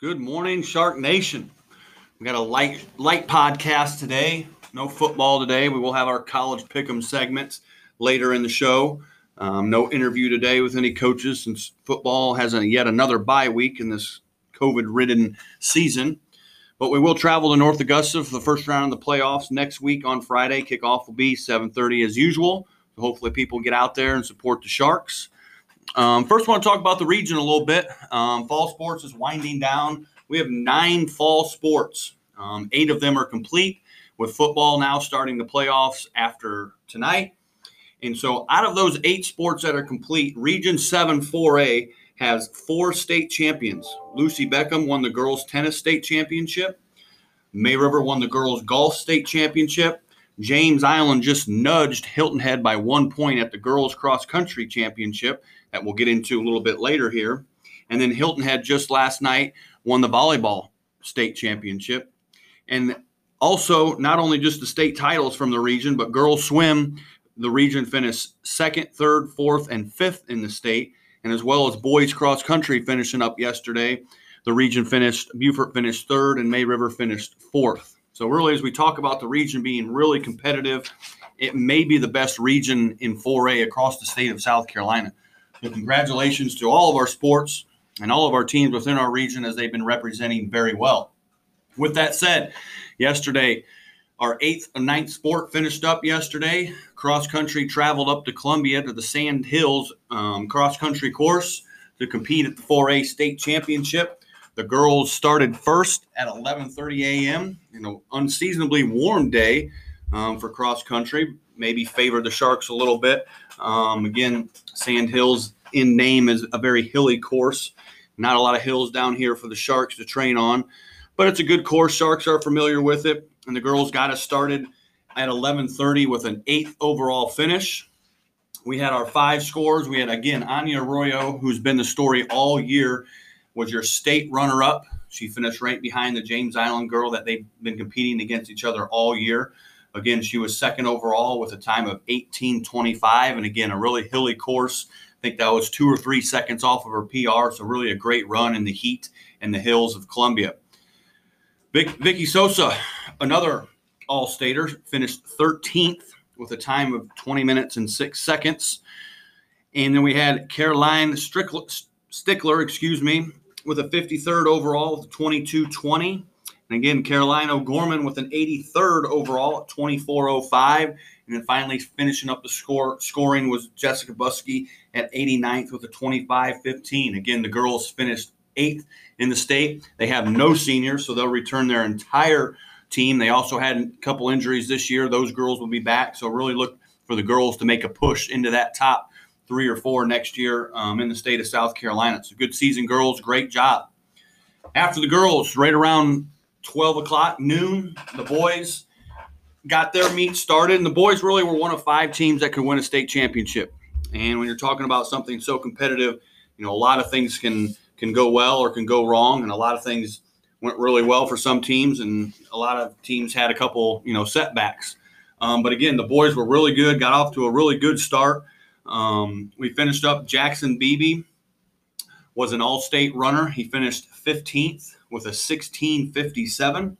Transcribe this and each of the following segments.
Good morning, Shark Nation. We got a light light podcast today. No football today. We will have our college pick'em segments later in the show. Um, no interview today with any coaches since football has a, yet another bye week in this COVID-ridden season. But we will travel to North Augusta for the first round of the playoffs next week on Friday. Kickoff will be 7:30 as usual. So hopefully people get out there and support the Sharks. Um, first, I want to talk about the region a little bit. Um, fall sports is winding down. We have nine fall sports. Um, eight of them are complete, with football now starting the playoffs after tonight. And so, out of those eight sports that are complete, Region 7 4A has four state champions. Lucy Beckham won the girls' tennis state championship. May River won the girls' golf state championship. James Island just nudged Hilton Head by one point at the girls' cross country championship that we'll get into a little bit later here. And then Hilton Head just last night won the volleyball state championship. And also, not only just the state titles from the region, but girls swim, the region finished second, third, fourth, and fifth in the state. And as well as boys cross country finishing up yesterday, the region finished, Beaufort finished third, and May River finished fourth. So, really, as we talk about the region being really competitive, it may be the best region in 4A across the state of South Carolina. So, congratulations to all of our sports and all of our teams within our region as they've been representing very well. With that said, yesterday, our eighth and ninth sport finished up yesterday. Cross country traveled up to Columbia to the Sand Hills um, cross country course to compete at the 4A state championship. The girls started first at 11:30 a.m. You know, unseasonably warm day um, for cross country. Maybe favored the Sharks a little bit. Um, again, Sand Hills in name is a very hilly course. Not a lot of hills down here for the Sharks to train on, but it's a good course. Sharks are familiar with it, and the girls got us started at 11:30 with an eighth overall finish. We had our five scores. We had again Anya Arroyo, who's been the story all year, was your state runner-up. She finished right behind the James Island girl that they've been competing against each other all year. Again, she was second overall with a time of 18:25, and again a really hilly course. I think that was two or three seconds off of her PR. So really a great run in the heat and the hills of Columbia. Vic, Vicky Sosa, another All-Stater, finished 13th with a time of 20 minutes and six seconds. And then we had Caroline Strickler, Stickler, excuse me, with a 53rd overall, 22-20. And again, Caroline O'Gorman with an 83rd overall at 24.05. And then finally finishing up the score scoring was Jessica Buskey at 89th with a 25-15. Again, the girls finished eighth in the state. They have no seniors, so they'll return their entire team. They also had a couple injuries this year. Those girls will be back. So really look for the girls to make a push into that top three or four next year um, in the state of South Carolina. It's a good season, girls. Great job. After the girls, right around 12 o'clock, noon, the boys got their meet started, and the boys really were one of five teams that could win a state championship. And when you're talking about something so competitive, you know, a lot of things can can go well or can go wrong, and a lot of things went really well for some teams, and a lot of teams had a couple, you know, setbacks. Um, but again, the boys were really good, got off to a really good start. Um, we finished up. Jackson Beebe was an all-state runner. He finished 15th with a 1657.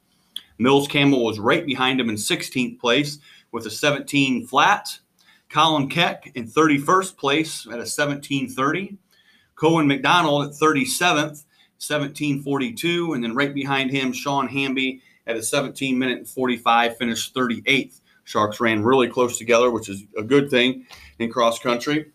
Mills Campbell was right behind him in 16th place with a 17 flat. Colin Keck in 31st place at a 1730. Cohen McDonald at 37th, 1742. And then right behind him, Sean Hamby at a 17 minute and 45, finished 38th. Sharks ran really close together, which is a good thing in cross country.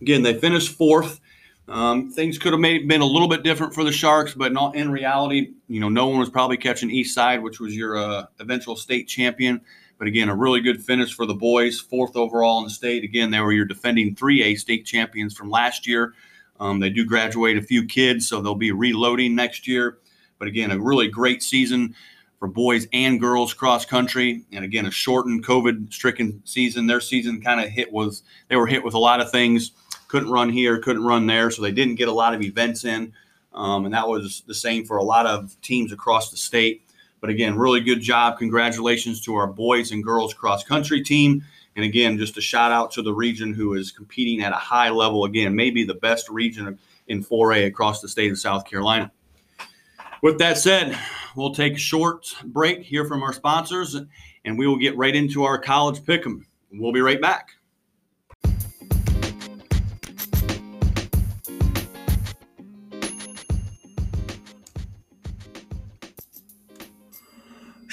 Again, they finished fourth. Um, things could have made, been a little bit different for the Sharks, but not in reality. You know, no one was probably catching East Side, which was your uh, eventual state champion. But again, a really good finish for the boys, fourth overall in the state. Again, they were your defending 3A state champions from last year. Um, they do graduate a few kids, so they'll be reloading next year. But again, a really great season for boys and girls cross country. And again, a shortened COVID stricken season. Their season kind of hit was, they were hit with a lot of things couldn't run here, couldn't run there, so they didn't get a lot of events in. Um, and that was the same for a lot of teams across the state. But again, really good job. Congratulations to our boys and girls cross country team. And again, just a shout out to the region who is competing at a high level. Again, maybe the best region in 4A across the state of South Carolina. With that said, we'll take a short break here from our sponsors and we will get right into our college pick 'em. We'll be right back.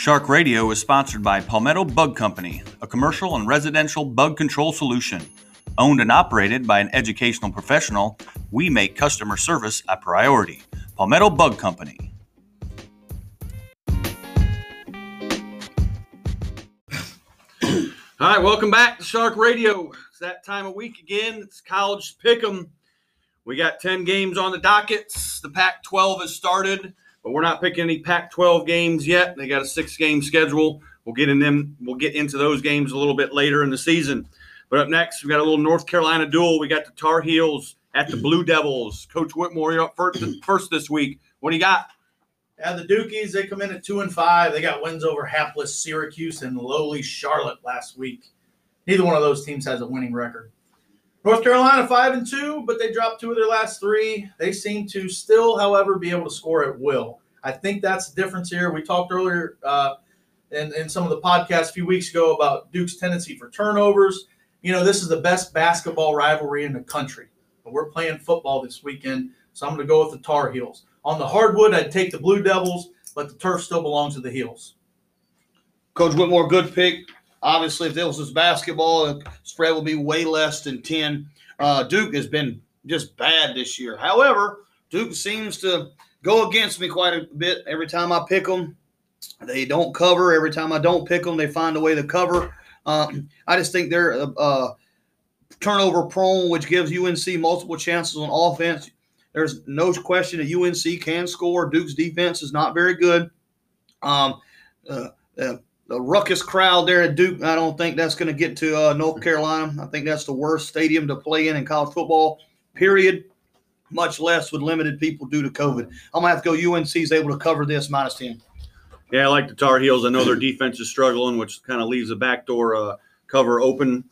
Shark Radio is sponsored by Palmetto Bug Company, a commercial and residential bug control solution. Owned and operated by an educational professional, we make customer service a priority. Palmetto Bug Company. All right, welcome back to Shark Radio. It's that time of week again. It's college pick'em. We got 10 games on the dockets. The Pac 12 has started, but we're not picking any Pac 12 games yet. They got a six game schedule. We'll get in them, we'll get into those games a little bit later in the season. But up next, we got a little North Carolina duel. We got the Tar Heels at the Blue Devils. Coach Whitmore, you're up first, first this week. What do you got? Yeah, the Dukies, they come in at two and five. They got wins over hapless Syracuse and lowly Charlotte last week. Neither one of those teams has a winning record. North Carolina five and two, but they dropped two of their last three. They seem to still, however, be able to score at will. I think that's the difference here. We talked earlier uh, in, in some of the podcasts a few weeks ago about Duke's tendency for turnovers. You know, this is the best basketball rivalry in the country. But we're playing football this weekend, so I'm going to go with the Tar Heels. On the hardwood, I'd take the Blue Devils, but the turf still belongs to the Heels. Coach Whitmore, good pick. Obviously, if this was basketball, the spread will be way less than 10. Uh, Duke has been just bad this year. However, Duke seems to go against me quite a bit every time I pick them. They don't cover. Every time I don't pick them, they find a way to cover. Um, I just think they're uh, uh, turnover prone, which gives UNC multiple chances on offense. There's no question that UNC can score. Duke's defense is not very good. Um, uh, uh, the ruckus crowd there at Duke, I don't think that's going to get to uh, North Carolina. I think that's the worst stadium to play in in college football, period. Much less with limited people due to COVID. I'm going to have to go UNC is able to cover this minus 10. Yeah, I like the Tar Heels. I know their defense is struggling, which kind of leaves the backdoor uh, cover open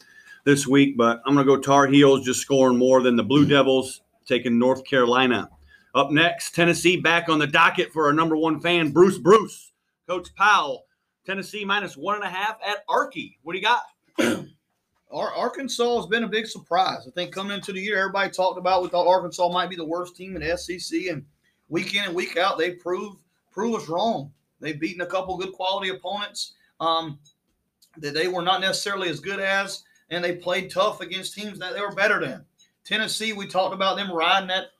this week, but I'm going to go Tar Heels just scoring more than the Blue Devils taking North Carolina. Up next, Tennessee back on the docket for our number one fan, Bruce Bruce. Coach Powell, Tennessee minus one and a half at Arky. What do you got? Our Arkansas has been a big surprise. I think coming into the year, everybody talked about we thought Arkansas might be the worst team in SEC, and week in and week out, they prove prove us wrong. They've beaten a couple good quality opponents um, that they were not necessarily as good as, and they played tough against teams that they were better than. Tennessee, we talked about them riding that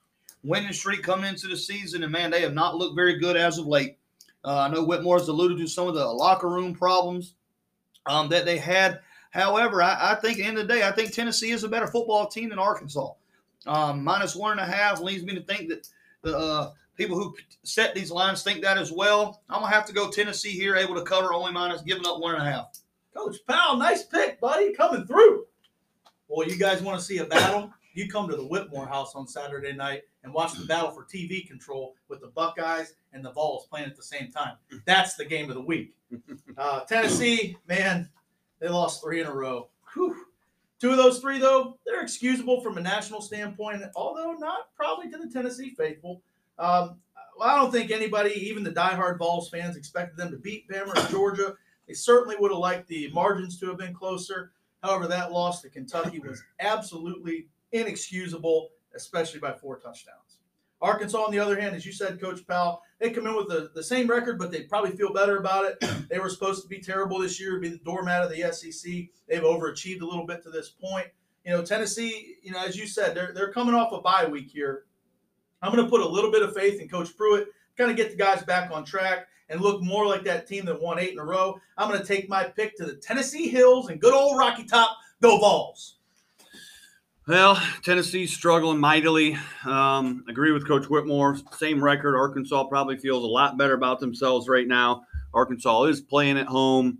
winning streak coming into the season, and man, they have not looked very good as of late. Uh, I know Whitmore's alluded to some of the locker room problems um, that they had. However, I, I, think at the end of the day, I think Tennessee is a better football team than Arkansas. Um, minus one and a half leads me to think that the uh, people who set these lines think that as well. I'm gonna have to go Tennessee here, able to cover only minus giving up one and a half. Coach Powell, nice pick, buddy, coming through. Well, you guys want to see a battle? you come to the Whitmore house on Saturday night and watch the battle for TV control with the Buckeyes and the Vols playing at the same time. That's the game of the week. Uh, Tennessee, man, they lost three in a row. Whew. Two of those three, though, they're excusable from a national standpoint, although not probably to the Tennessee faithful. Um, well, I don't think anybody, even the diehard Vols fans, expected them to beat Bama or Georgia. They certainly would have liked the margins to have been closer. However, that loss to Kentucky was absolutely inexcusable, especially by four touchdowns. Arkansas, on the other hand, as you said, Coach Powell, they come in with the, the same record, but they probably feel better about it. They were supposed to be terrible this year, be the doormat of the SEC. They've overachieved a little bit to this point. You know, Tennessee, you know, as you said, they're, they're coming off a bye week here. I'm going to put a little bit of faith in Coach Pruitt, kind of get the guys back on track and look more like that team that won eight in a row. I'm going to take my pick to the Tennessee Hills and good old Rocky Top. Go Vols. Well, Tennessee's struggling mightily. Um, agree with Coach Whitmore. Same record. Arkansas probably feels a lot better about themselves right now. Arkansas is playing at home.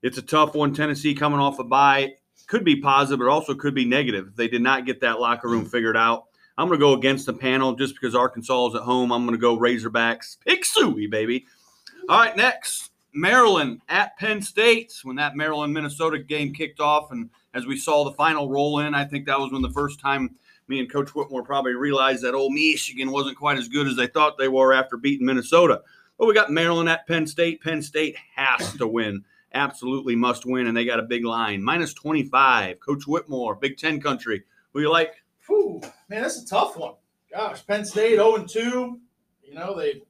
It's a tough one. Tennessee coming off a bye could be positive, but also could be negative. They did not get that locker room figured out. I'm going to go against the panel just because Arkansas is at home. I'm going to go Razorbacks. Pig Sooie, baby. All right, next Maryland at Penn State. When that Maryland Minnesota game kicked off and as we saw the final roll in. I think that was when the first time me and Coach Whitmore probably realized that old Michigan wasn't quite as good as they thought they were after beating Minnesota. But we got Maryland at Penn State. Penn State has to win. Absolutely must win, and they got a big line. Minus 25. Coach Whitmore, Big Ten country. Who you like? Whew, man, that's a tough one. Gosh, Penn State 0 2. You know, they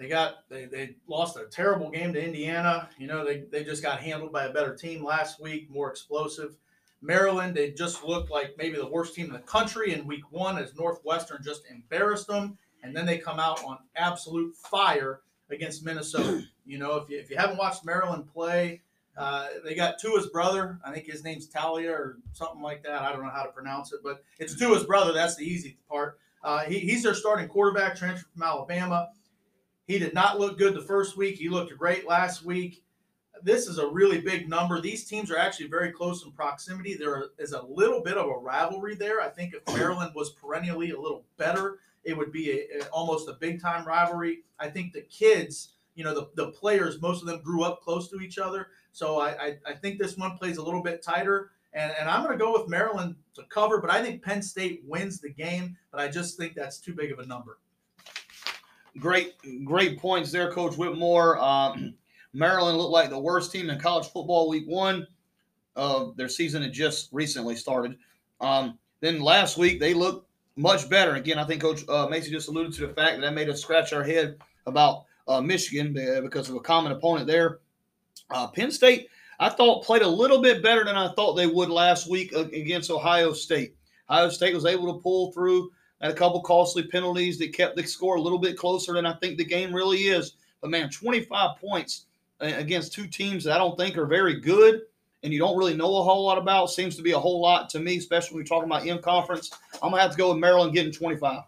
they got they, they lost a terrible game to Indiana. You know, they, they just got handled by a better team last week, more explosive. Maryland, they just looked like maybe the worst team in the country in week one as Northwestern just embarrassed them. And then they come out on absolute fire against Minnesota. You know, if you, if you haven't watched Maryland play, uh, they got Tua's brother. I think his name's Talia or something like that. I don't know how to pronounce it, but it's Tua's brother. That's the easy part. Uh, he, he's their starting quarterback, transferred from Alabama. He did not look good the first week. He looked great last week. This is a really big number. These teams are actually very close in proximity. There is a little bit of a rivalry there. I think if Maryland was perennially a little better, it would be a, a, almost a big time rivalry. I think the kids, you know, the, the players, most of them grew up close to each other. So I, I, I think this one plays a little bit tighter. And, and I'm going to go with Maryland to cover, but I think Penn State wins the game. But I just think that's too big of a number. Great, great points there, Coach Whitmore. Um, Maryland looked like the worst team in college football week one. Uh, their season had just recently started. Um, then last week they looked much better. Again, I think Coach uh, Macy just alluded to the fact that that made us scratch our head about uh, Michigan because of a common opponent there. Uh, Penn State, I thought played a little bit better than I thought they would last week against Ohio State. Ohio State was able to pull through and a couple costly penalties that kept the score a little bit closer than I think the game really is. But man, 25 points uh, against two teams that I don't think are very good and you don't really know a whole lot about seems to be a whole lot to me, especially when you're talking about in conference. I'm gonna have to go with Maryland getting 25.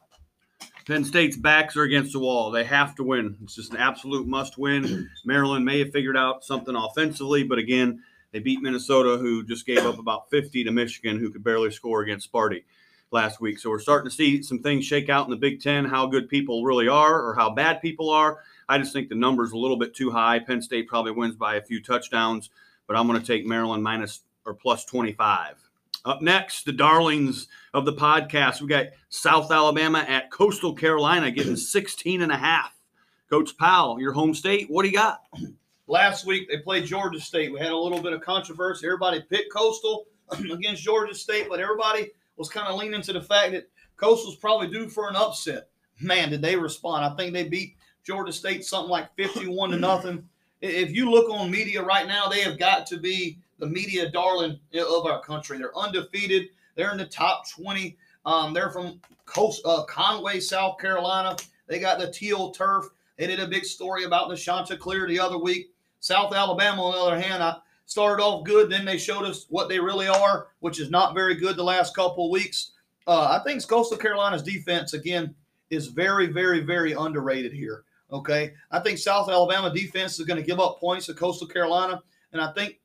Penn State's backs are against the wall. They have to win. It's just an absolute must win. Maryland may have figured out something offensively, but again, they beat Minnesota, who just gave up about 50 to Michigan, who could barely score against Sparty last week. So we're starting to see some things shake out in the Big Ten, how good people really are or how bad people are. I just think the number's a little bit too high. Penn State probably wins by a few touchdowns, but I'm going to take Maryland minus or plus 25. Up next, the darlings of the podcast. We got South Alabama at Coastal Carolina getting 16 and a half. Coach Powell, your home state, what do you got? Last week they played Georgia State. We had a little bit of controversy. Everybody picked Coastal against Georgia State, but everybody was kind of leaning to the fact that Coastal's probably due for an upset. Man, did they respond? I think they beat Georgia State something like 51 to nothing. If you look on media right now, they have got to be the media darling of our country. They're undefeated. They're in the top 20. Um, they're from Coast, uh, Conway, South Carolina. They got the teal turf. They did a big story about the Chanticleer the other week. South Alabama, on the other hand, I started off good. Then they showed us what they really are, which is not very good the last couple of weeks. Uh, I think Coastal Carolina's defense, again, is very, very, very underrated here. Okay. I think South Alabama defense is going to give up points to Coastal Carolina. And I think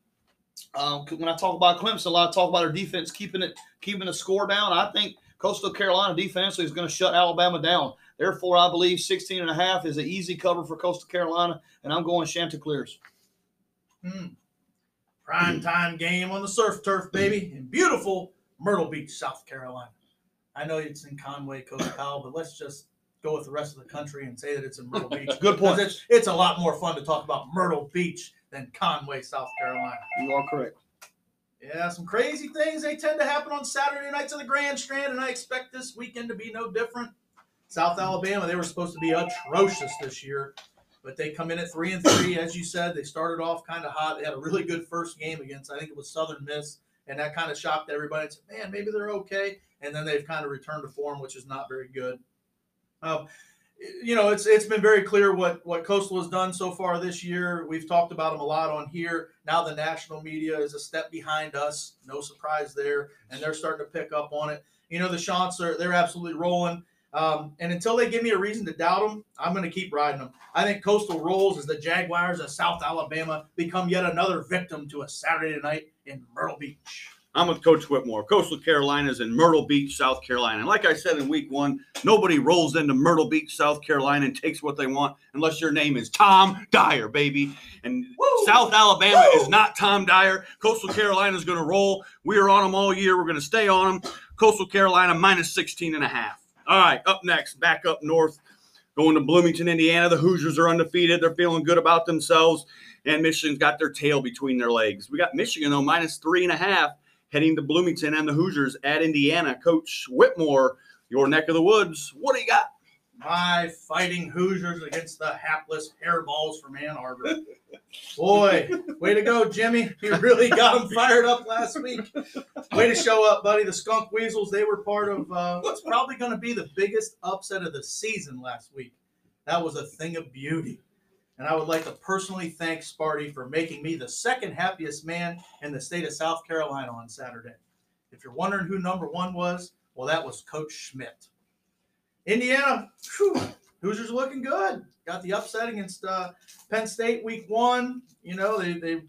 um, when I talk about Clemson, a lot of talk about our defense keeping it, keeping the score down. I think Coastal Carolina defensively is going to shut Alabama down. Therefore, I believe 16 and a half is an easy cover for Coastal Carolina, and I'm going Chanticleers. Hmm. Prime time game on the surf turf, baby, in beautiful Myrtle Beach, South Carolina. I know it's in Conway, Coach Powell, but let's just go with the rest of the country and say that it's in Myrtle Beach. Good point. It's, it's a lot more fun to talk about Myrtle Beach than Conway, South Carolina. You are correct. Yeah, some crazy things they tend to happen on Saturday nights in the Grand Strand, and I expect this weekend to be no different. South Alabama, they were supposed to be atrocious this year, but they come in at three and three, as you said. They started off kind of hot. They had a really good first game against, I think it was Southern Miss, and that kind of shocked everybody. And said, man, maybe they're okay. And then they've kind of returned to form, which is not very good. Uh, you know, it's it's been very clear what what Coastal has done so far this year. We've talked about them a lot on here. Now the national media is a step behind us. No surprise there, and they're starting to pick up on it. You know, the shots are they're absolutely rolling. Um, and until they give me a reason to doubt them, I'm going to keep riding them. I think Coastal rolls as the Jaguars of South Alabama become yet another victim to a Saturday night in Myrtle Beach. I'm with Coach Whitmore. Coastal Carolina's in Myrtle Beach, South Carolina. And like I said in week one, nobody rolls into Myrtle Beach, South Carolina and takes what they want unless your name is Tom Dyer, baby. And Woo! South Alabama Woo! is not Tom Dyer. Coastal Carolina is going to roll. We are on them all year. We're going to stay on them. Coastal Carolina minus 16 and a half. All right, up next, back up north, going to Bloomington, Indiana. The Hoosiers are undefeated. They're feeling good about themselves, and Michigan's got their tail between their legs. We got Michigan, though, minus three and a half, heading to Bloomington and the Hoosiers at Indiana. Coach Whitmore, your neck of the woods. What do you got? My fighting Hoosiers against the hapless hairballs from Ann Arbor. Boy, way to go, Jimmy. You really got them fired up last week. Way to show up, buddy. The Skunk Weasels, they were part of uh, what's probably going to be the biggest upset of the season last week. That was a thing of beauty. And I would like to personally thank Sparty for making me the second happiest man in the state of South Carolina on Saturday. If you're wondering who number one was, well, that was Coach Schmidt. Indiana, whew, Hoosiers looking good. Got the upset against uh, Penn State week one. You know, they, they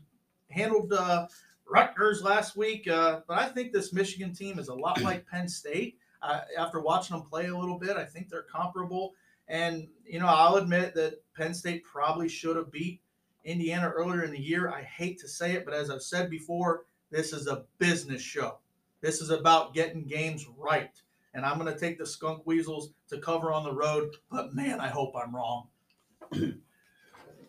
handled uh, Rutgers last week. Uh, but I think this Michigan team is a lot like Penn State. Uh, after watching them play a little bit, I think they're comparable. And, you know, I'll admit that Penn State probably should have beat Indiana earlier in the year. I hate to say it, but as I've said before, this is a business show. This is about getting games right. And I'm going to take the Skunk Weasels to cover on the road. But man, I hope I'm wrong.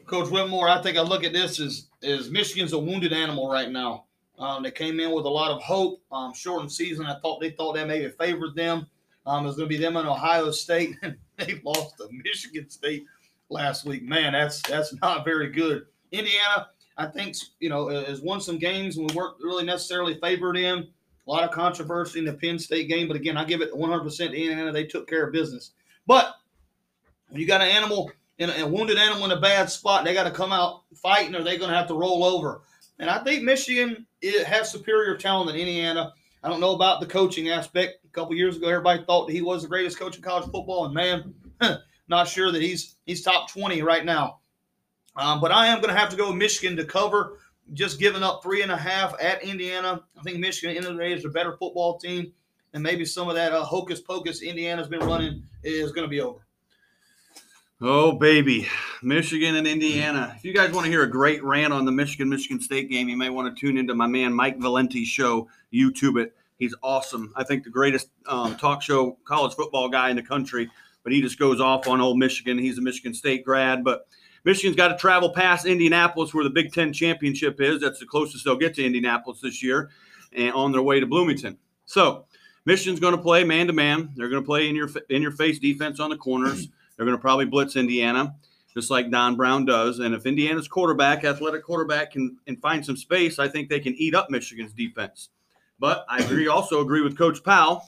Coach Whitmore, I think I look at this as as Michigan's a wounded animal right now. Um, they came in with a lot of hope. Um, shortened season. I thought they thought that maybe favored them. Um, it was going to be them in Ohio State, and they lost to Michigan State last week. Man, that's that's not very good. Indiana, I think you know has won some games and we weren't really necessarily favored in. A lot of controversy in the Penn State game, but again, I give it 100% to Indiana. They took care of business. But when you got an animal in a, wounded animal in a bad spot, they got to come out fighting, or they're going to have to roll over. And I think Michigan has superior talent than Indiana. I don't know about the coaching aspect. A couple years ago, everybody thought that he was the greatest coach in college football, and man, not sure that he's he's top 20 right now. Um, but I am going to have to go Michigan to cover just giving up three and a half at Indiana. I think Michigan, of the day, is a better football team, and maybe some of that uh, hocus pocus Indiana's been running is going to be over. Oh, baby. Michigan and Indiana. If you guys want to hear a great rant on the Michigan Michigan State game, you may want to tune into my man Mike Valenti's show, YouTube it. He's awesome. I think the greatest um, talk show college football guy in the country, but he just goes off on old Michigan. He's a Michigan State grad, but Michigan's got to travel past Indianapolis, where the Big Ten championship is. That's the closest they'll get to Indianapolis this year, and on their way to Bloomington. So, Michigan's going to play man to man. They're going to play in your in your face defense on the corners. They're going to probably blitz Indiana, just like Don Brown does. And if Indiana's quarterback, athletic quarterback, can and find some space, I think they can eat up Michigan's defense. But I agree, also agree with Coach Powell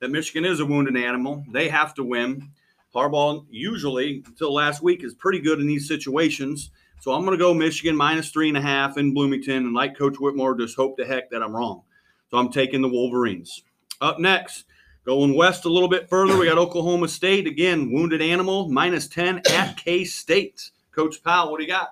that Michigan is a wounded animal. They have to win. Harbaugh usually until last week is pretty good in these situations. So I'm going to go Michigan minus three and a half in Bloomington, and like Coach Whitmore, just hope to heck that I'm wrong. So I'm taking the Wolverines. Up next, going west a little bit further, we got Oklahoma State again, wounded animal minus ten at K State. Coach Powell, what do you got?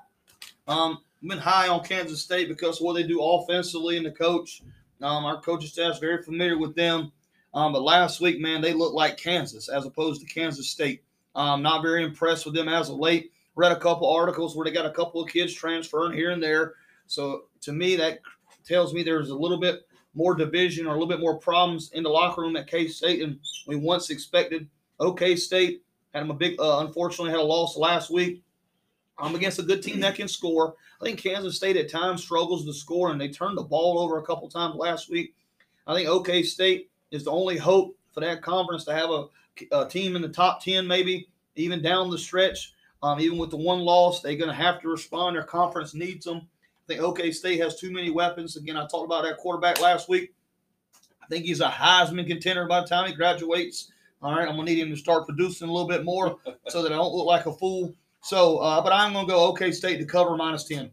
Um, I've been high on Kansas State because of what they do offensively and the coach. Um, our coaching staff is very familiar with them. Um, but last week, man, they looked like Kansas as opposed to Kansas State. Um, not very impressed with them as of late. Read a couple articles where they got a couple of kids transferring here and there. So to me, that tells me there's a little bit more division or a little bit more problems in the locker room at K State than we once expected. OK State had them a big, uh, unfortunately, had a loss last week. Um, against a good team that can score. I think Kansas State at times struggles to score, and they turned the ball over a couple times last week. I think OK State is the only hope for that conference to have a, a team in the top 10, maybe even down the stretch. Um, even with the one loss, they're going to have to respond. Their conference needs them. I think OK State has too many weapons. Again, I talked about that quarterback last week. I think he's a Heisman contender by the time he graduates. All right, I'm gonna need him to start producing a little bit more so that I don't look like a fool. So, uh, but I'm gonna go OK State to cover minus ten.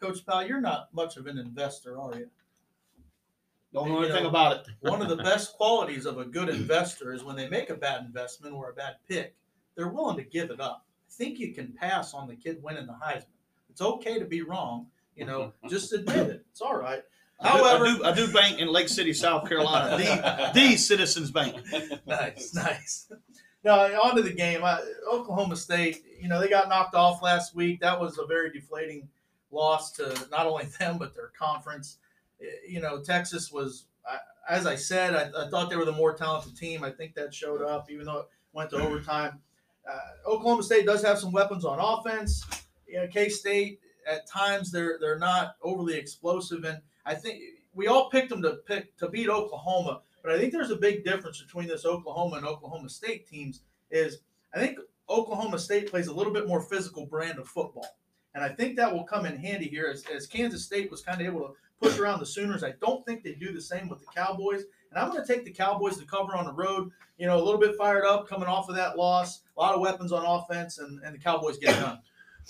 Coach Powell, you're not much of an investor, are you? Don't know anything know, about it. One of the best qualities of a good investor is when they make a bad investment or a bad pick, they're willing to give it up. I think you can pass on the kid winning the Heisman. It's okay to be wrong. You know, just admit it. It's all right. I do- However, I do, I do bank in Lake City, South Carolina, the the Citizens Bank. nice, nice. Now, on to the game. I, Oklahoma State, you know, they got knocked off last week. That was a very deflating loss to not only them, but their conference. You know, Texas was as I said, I, I thought they were the more talented team. I think that showed up, even though it went to overtime. Uh, Oklahoma State does have some weapons on offense. You know, K State at times they're they're not overly explosive, and I think we all picked them to pick to beat Oklahoma. But I think there's a big difference between this Oklahoma and Oklahoma State teams. Is I think Oklahoma State plays a little bit more physical brand of football. And I think that will come in handy here as, as Kansas State was kind of able to push around the Sooners. I don't think they do the same with the Cowboys. And I'm going to take the Cowboys to cover on the road. You know, a little bit fired up coming off of that loss, a lot of weapons on offense, and, and the Cowboys get it done.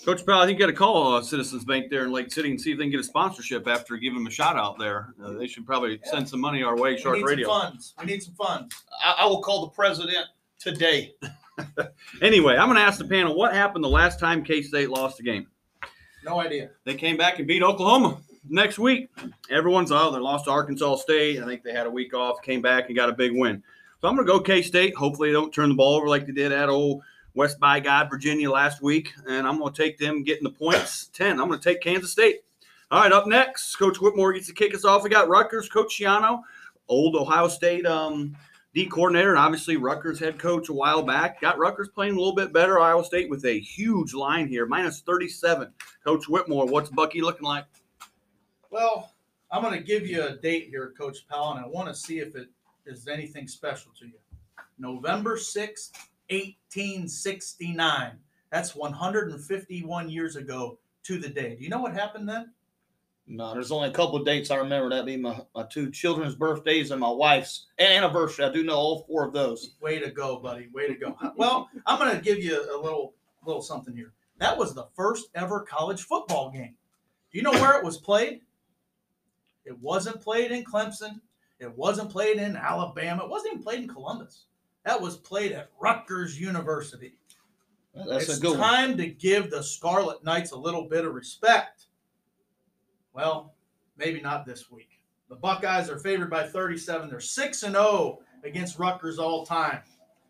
Coach Powell, I think you got to call uh, Citizens Bank there in Lake City and see if they can get a sponsorship after giving them a shout out there. Uh, they should probably send some money our way, We Shark need Radio. some funds. We need some funds. I, I will call the president today. Anyway, I'm going to ask the panel what happened the last time K State lost a game. No idea. They came back and beat Oklahoma next week. Everyone's oh they lost to Arkansas State. I think they had a week off, came back and got a big win. So I'm going to go K State. Hopefully they don't turn the ball over like they did at old West by God, Virginia last week, and I'm going to take them getting the points. Ten. I'm going to take Kansas State. All right, up next, Coach Whitmore gets to kick us off. We got Rutgers, Coach Schiano, old Ohio State um, D coordinator, and obviously Rutgers head coach a while back. Got Rutgers playing a little bit better. Ohio State with a huge line here, minus 37. Coach Whitmore, what's Bucky looking like? Well, I'm going to give you a date here, Coach Powell, and I want to see if it is anything special to you. November 6th, 1869. That's 151 years ago to the day. Do you know what happened then? No, there's only a couple of dates I remember. That be my, my two children's birthdays and my wife's anniversary. I do know all four of those. Way to go, buddy. Way to go. Well, I'm going to give you a little little something here. That was the first ever college football game. Do you know where it was played? It wasn't played in Clemson. It wasn't played in Alabama. It wasn't even played in Columbus. That was played at Rutgers University. That's it's a good one. time to give the Scarlet Knights a little bit of respect. Well, maybe not this week. The Buckeyes are favored by 37. They're 6 and 0 against Rutgers all time.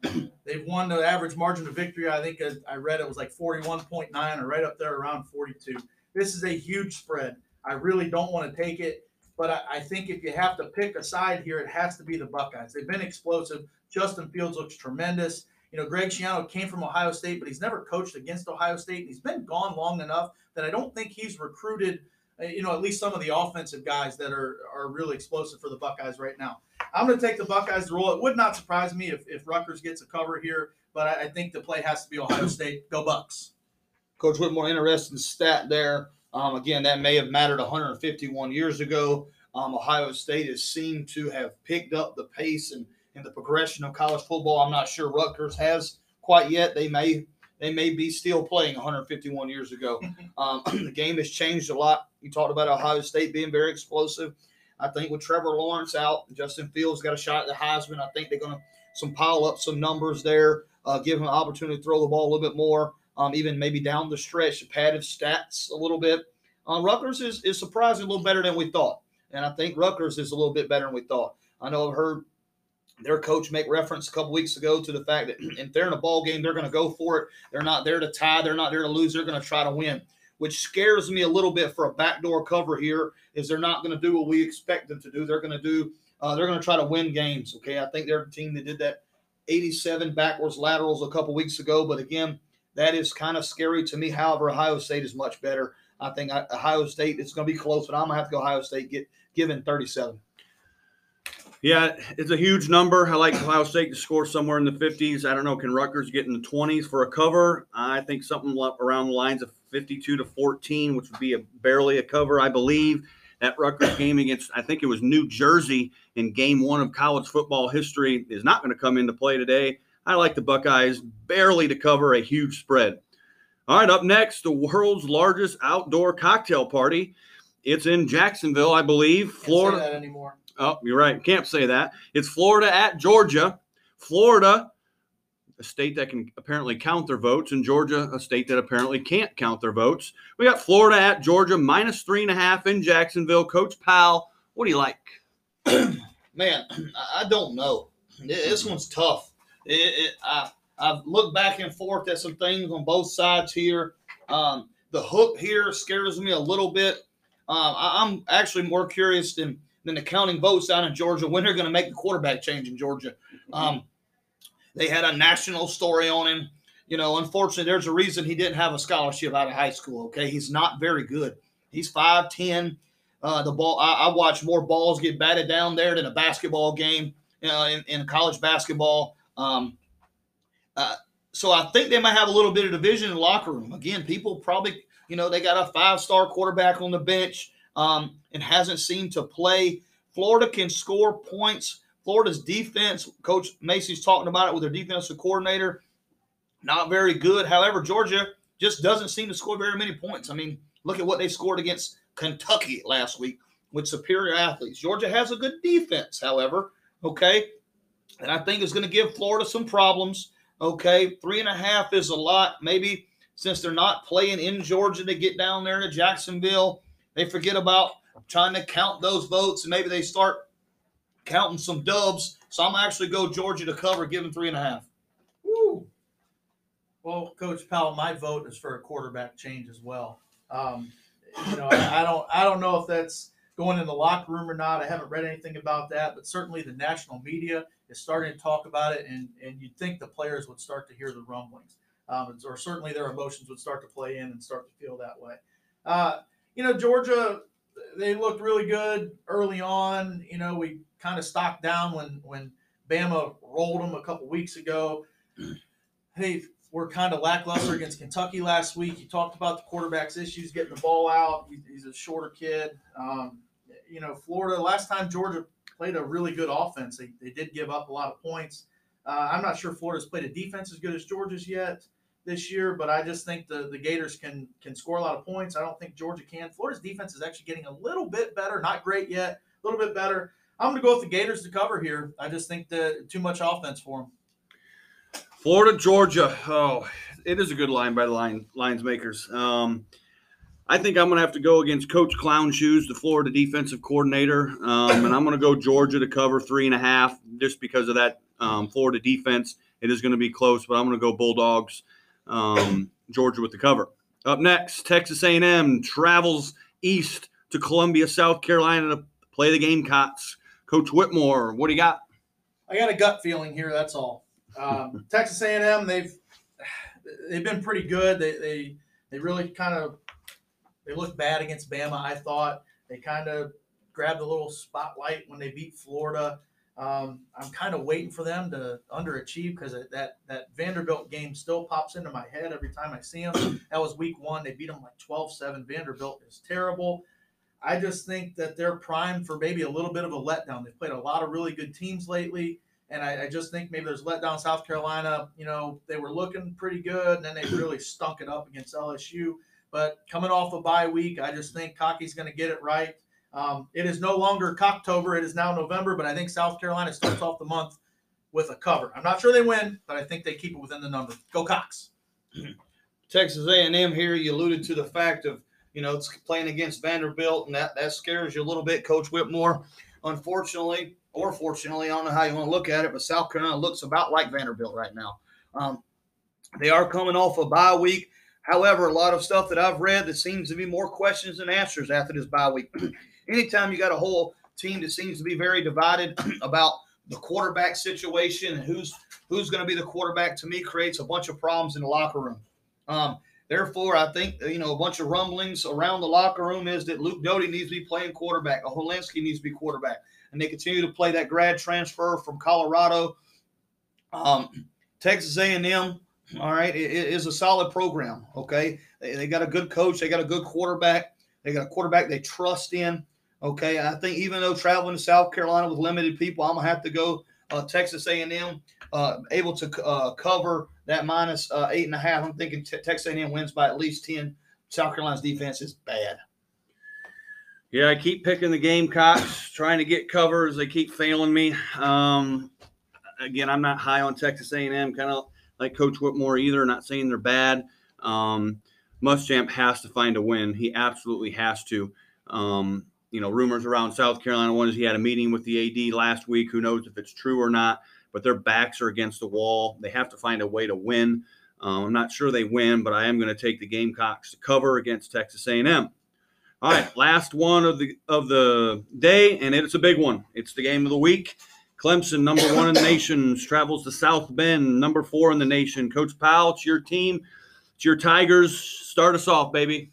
They've won the average margin of victory. I think I read it was like 41.9 or right up there around 42. This is a huge spread. I really don't want to take it, but I, I think if you have to pick a side here, it has to be the Buckeyes. They've been explosive. Justin Fields looks tremendous. You know, Greg Schiano came from Ohio State, but he's never coached against Ohio State. And he's been gone long enough that I don't think he's recruited, uh, you know, at least some of the offensive guys that are are really explosive for the Buckeyes right now. I'm going to take the Buckeyes to roll. It would not surprise me if, if Rutgers gets a cover here, but I, I think the play has to be Ohio State. Go Bucks. Coach Whitmore, interesting stat there. Um, again, that may have mattered 151 years ago. Um, Ohio State has seemed to have picked up the pace and, and the progression of college football. I'm not sure Rutgers has quite yet. They may they may be still playing 151 years ago. Um, the game has changed a lot. You talked about Ohio State being very explosive. I think with Trevor Lawrence out, Justin Fields got a shot at the Heisman. I think they're going to some pile up some numbers there, uh, give him an opportunity to throw the ball a little bit more, um, even maybe down the stretch, pad his stats a little bit. Uh, Rutgers is, is surprising a little better than we thought. And I think Rutgers is a little bit better than we thought. I know I've heard their coach make reference a couple weeks ago to the fact that if they're in a ball game, they're going to go for it. They're not there to tie. They're not there to lose. They're going to try to win, which scares me a little bit for a backdoor cover here. Is they're not going to do what we expect them to do. They're going to do. Uh, they're going to try to win games. Okay, I think they're a team that did that 87 backwards laterals a couple weeks ago. But again, that is kind of scary to me. However, Ohio State is much better. I think Ohio State. It's going to be close, but I'm going to have to go Ohio State. Get given 37. Yeah, it's a huge number. I like Ohio State to score somewhere in the 50s. I don't know. Can Rutgers get in the 20s for a cover? I think something around the lines of 52 to 14, which would be a barely a cover, I believe. That Rutgers game against, I think it was New Jersey in game one of college football history, is not going to come into play today. I like the Buckeyes barely to cover a huge spread. All right, up next, the world's largest outdoor cocktail party. It's in Jacksonville, I believe, Can't say Florida. that anymore. Oh, you're right. Can't say that. It's Florida at Georgia. Florida, a state that can apparently count their votes, and Georgia, a state that apparently can't count their votes. We got Florida at Georgia, minus three and a half in Jacksonville. Coach Powell, what do you like? Man, I- I don't know. This one's tough. It, it, I I've looked back and forth at some things on both sides here. Um, the hook here scares me a little bit. Um, I, I'm actually more curious than than the counting votes down in Georgia when they're going to make the quarterback change in Georgia. Um, they had a national story on him. You know, unfortunately, there's a reason he didn't have a scholarship out of high school. Okay, he's not very good. He's five ten. Uh, the ball. I, I watch more balls get batted down there than a basketball game uh, in, in college basketball. Um, uh, so I think they might have a little bit of division in the locker room. Again, people probably, you know, they got a five star quarterback on the bench um, and hasn't seemed to play. Florida can score points. Florida's defense, Coach Macy's talking about it with their defensive coordinator, not very good. However, Georgia just doesn't seem to score very many points. I mean, look at what they scored against Kentucky last week with superior athletes. Georgia has a good defense, however, okay, and I think it's going to give Florida some problems. Okay, three and a half is a lot. Maybe since they're not playing in Georgia to get down there to Jacksonville, they forget about trying to count those votes and maybe they start counting some dubs. So I'm actually go Georgia to cover, giving three and a half. Woo. Well, Coach Powell, my vote is for a quarterback change as well. Um, you know, I, I don't, I don't know if that's going in the locker room or not. I haven't read anything about that, but certainly the national media is starting to talk about it, and and you'd think the players would start to hear the rumblings, um, or certainly their emotions would start to play in and start to feel that way. Uh, you know, Georgia, they looked really good early on. You know, we kind of stocked down when when Bama rolled them a couple weeks ago. Hey, we're kind of lackluster against Kentucky last week. You talked about the quarterback's issues getting the ball out. He, he's a shorter kid. Um, you know, Florida. Last time Georgia played a really good offense, they, they did give up a lot of points. Uh, I'm not sure Florida's played a defense as good as Georgia's yet this year, but I just think the, the Gators can can score a lot of points. I don't think Georgia can. Florida's defense is actually getting a little bit better, not great yet, a little bit better. I'm going to go with the Gators to cover here. I just think that too much offense for them. Florida, Georgia. Oh, it is a good line by the line lines makers. Um, I think I'm going to have to go against Coach Clown Shoes, the Florida defensive coordinator, um, and I'm going to go Georgia to cover three and a half just because of that um, Florida defense. It is going to be close, but I'm going to go Bulldogs, um, Georgia with the cover. Up next, Texas A&M travels east to Columbia, South Carolina to play the Gamecocks. Coach Whitmore, what do you got? I got a gut feeling here. That's all. Um, Texas A&M, they've they've been pretty good. They they they really kind of they looked bad against Bama. I thought they kind of grabbed a little spotlight when they beat Florida. Um, I'm kind of waiting for them to underachieve because that that Vanderbilt game still pops into my head every time I see them. That was week one. They beat them like 12-7. Vanderbilt is terrible. I just think that they're primed for maybe a little bit of a letdown. They've played a lot of really good teams lately. And I, I, just think maybe there's letdown. South Carolina, you know, they were looking pretty good, and then they really stunk it up against LSU. But coming off a bye week, I just think Cocky's going to get it right. Um, it is no longer Cocktober; it is now November. But I think South Carolina starts off the month with a cover. I'm not sure they win, but I think they keep it within the number. Go Cocks. Texas A&M here. You alluded to the fact of you know it's playing against Vanderbilt, and that that scares you a little bit, Coach Whitmore. Unfortunately, or fortunately, I don't know how you want to look at it, but South Carolina looks about like Vanderbilt right now. Um, they are coming off a bye week. However, a lot of stuff that I've read that seems to be more questions than answers after this bye week. Anytime you got a whole team that seems to be very divided about the quarterback situation and who's who's going to be the quarterback, to me creates a bunch of problems in the locker room. Um, therefore, I think you know a bunch of rumblings around the locker room is that Luke Doty needs to be playing quarterback, Hilinski needs to be quarterback and they continue to play that grad transfer from Colorado. Um, Texas A&M, all right, it, it is a solid program. Okay, they, they, got a good coach, they got a good quarterback, they got a quarterback they trust in. Okay, I think even though traveling to South Carolina with limited people, I'm gonna have to go uh, Texas A&M, uh, able to uh, cover that minus, uh, eight and a half. I'm thinking Texas A&M wins by at least ten. South Carolina's defense is bad. Yeah, I keep picking the Gamecocks, trying to get covers. They keep failing me. Um, again, I'm not high on Texas A&M, kind of like Coach Whitmore either. Not saying they're bad. Um, Muschamp has to find a win. He absolutely has to. Um, you know, rumors around South Carolina. One is he had a meeting with the AD last week. Who knows if it's true or not? But their backs are against the wall. They have to find a way to win. Um, I'm not sure they win, but I am going to take the Gamecocks to cover against Texas A&M. All right, last one of the of the day, and it's a big one. It's the game of the week. Clemson, number one in the nation, travels to South Bend, number four in the nation. Coach Powell, it's your team. It's your Tigers. Start us off, baby.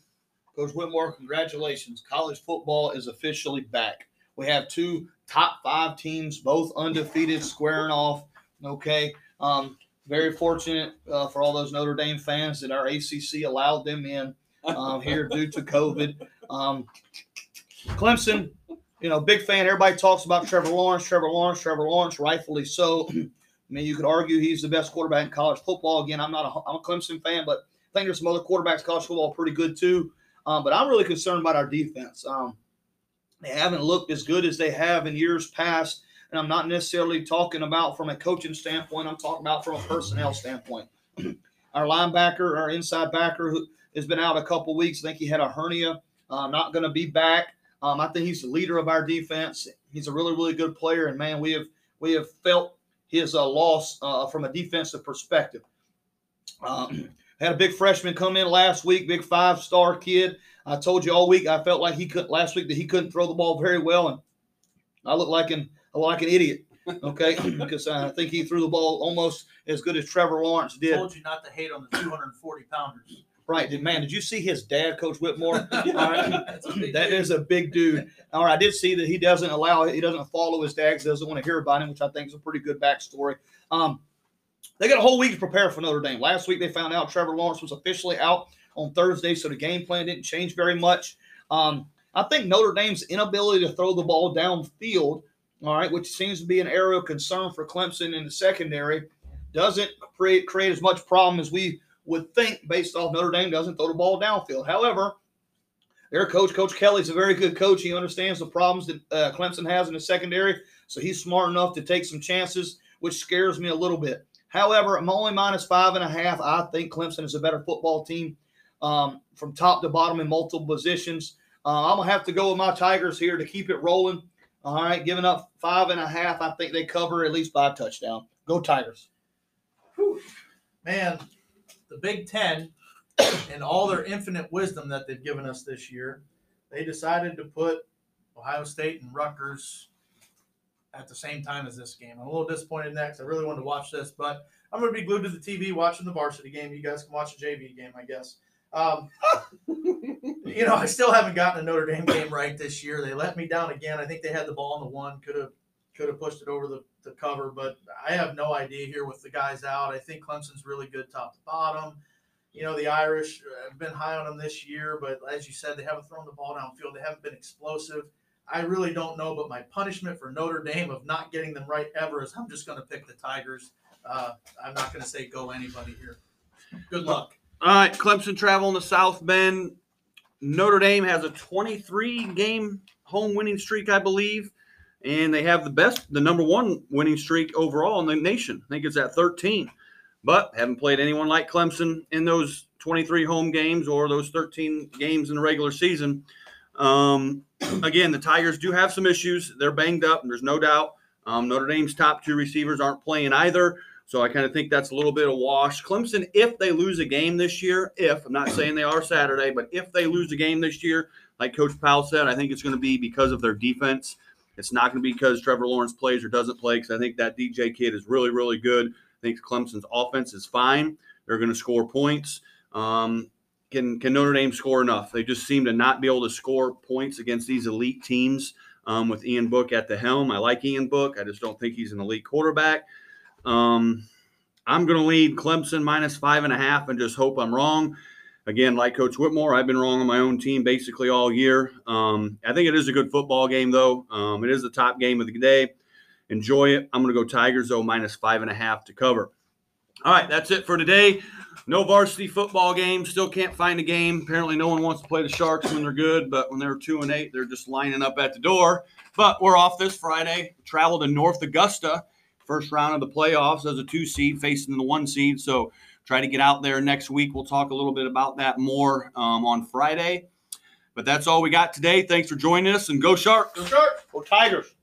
Coach Whitmore, congratulations. College football is officially back. We have two top five teams, both undefeated, squaring off. Okay. Um, very fortunate uh, for all those Notre Dame fans that our ACC allowed them in um, here due to COVID. Um, Clemson, you know, big fan. Everybody talks about Trevor Lawrence, Trevor Lawrence, Trevor Lawrence, rightfully so. I mean, you could argue he's the best quarterback in college football. Again, I'm not a, I'm a Clemson fan, but I think there's some other quarterbacks college football pretty good too. Um, but I'm really concerned about our defense. Um, they haven't looked as good as they have in years past. And I'm not necessarily talking about from a coaching standpoint. I'm talking about from a personnel standpoint. our linebacker, our inside backer, who has been out a couple weeks. I think he had a hernia. Uh, not going to be back. Um, I think he's the leader of our defense. He's a really, really good player. And man, we have we have felt his uh, loss uh, from a defensive perspective. Um, had a big freshman come in last week, big five star kid. I told you all week I felt like he could last week that he couldn't throw the ball very well, and I look like an I look like an idiot. Okay, because I think he threw the ball almost as good as Trevor Lawrence did. I Told you not to hate on the 240 pounders. Right, did man? Did you see his dad, Coach Whitmore? All right. That's a big dude. is a big dude. All right, I did see that he doesn't allow, he doesn't follow his dad, doesn't want to hear about him, which I think is a pretty good backstory. Um, they got a whole week to prepare for Notre Dame. Last week they found out Trevor Lawrence was officially out on Thursday, so the game plan didn't change very much. Um, I think Notre Dame's inability to throw the ball downfield, all right, which seems to be an area of concern for Clemson in the secondary, doesn't create create as much problem as we would think based off Notre Dame doesn't throw the ball downfield. However, their coach, Coach Kelly's a very good coach. He understands the problems that uh, Clemson has in the secondary, so he's smart enough to take some chances, which scares me a little bit. However, I'm only minus five and a half. I think Clemson is a better football team um, from top to bottom in multiple positions. Uh, I'm gonna have to go with my Tigers here to keep it rolling. All right, giving up five and a half. I think they cover at least five touchdown. Go Tigers. Whew. Man, the Big Ten and all their infinite wisdom that they've given us this year, they decided to put Ohio State and Rutgers at the same time as this game. I'm a little disappointed in that 'cause I really wanted to watch this, but I'm going to be glued to the TV watching the varsity game. You guys can watch the JV game, I guess. Um, you know, I still haven't gotten a Notre Dame game right this year. They let me down again. I think they had the ball on the one, could have could have pushed it over the, the cover, but I have no idea here with the guys out. I think Clemson's really good top to bottom. You know, the Irish uh, have been high on them this year, but as you said, they haven't thrown the ball downfield. They haven't been explosive. I really don't know, but my punishment for Notre Dame of not getting them right ever is I'm just going to pick the Tigers. Uh, I'm not going to say go anybody here. Good luck. All right, Clemson traveling to South Bend. Notre Dame has a 23 game home winning streak, I believe, and they have the best, the number one winning streak overall in the nation. I think it's at 13, but haven't played anyone like Clemson in those 23 home games or those 13 games in the regular season. Um, again, the Tigers do have some issues. They're banged up, and there's no doubt. Um, Notre Dame's top two receivers aren't playing either. So I kind of think that's a little bit of wash. Clemson, if they lose a game this year, if I'm not saying they are Saturday, but if they lose a game this year, like Coach Powell said, I think it's going to be because of their defense. It's not going to be because Trevor Lawrence plays or doesn't play, because I think that DJ kid is really, really good. I think Clemson's offense is fine. They're going to score points. Um, can can Notre Dame score enough? They just seem to not be able to score points against these elite teams. Um, with Ian Book at the helm, I like Ian Book. I just don't think he's an elite quarterback. Um, I'm going to lead Clemson minus five and a half and just hope I'm wrong. Again, like Coach Whitmore, I've been wrong on my own team basically all year. Um, I think it is a good football game, though. Um, it is the top game of the day. Enjoy it. I'm going to go Tigers, though, minus five and a half to cover. All right, that's it for today. No varsity football game. Still can't find a game. Apparently, no one wants to play the Sharks when they're good, but when they're two and eight, they're just lining up at the door. But we're off this Friday. Travel to North Augusta first round of the playoffs as a two seed facing the one seed. So try to get out there next week. We'll talk a little bit about that more um, on Friday. But that's all we got today. Thanks for joining us and go Sharks. Go Sharks! Go Tigers.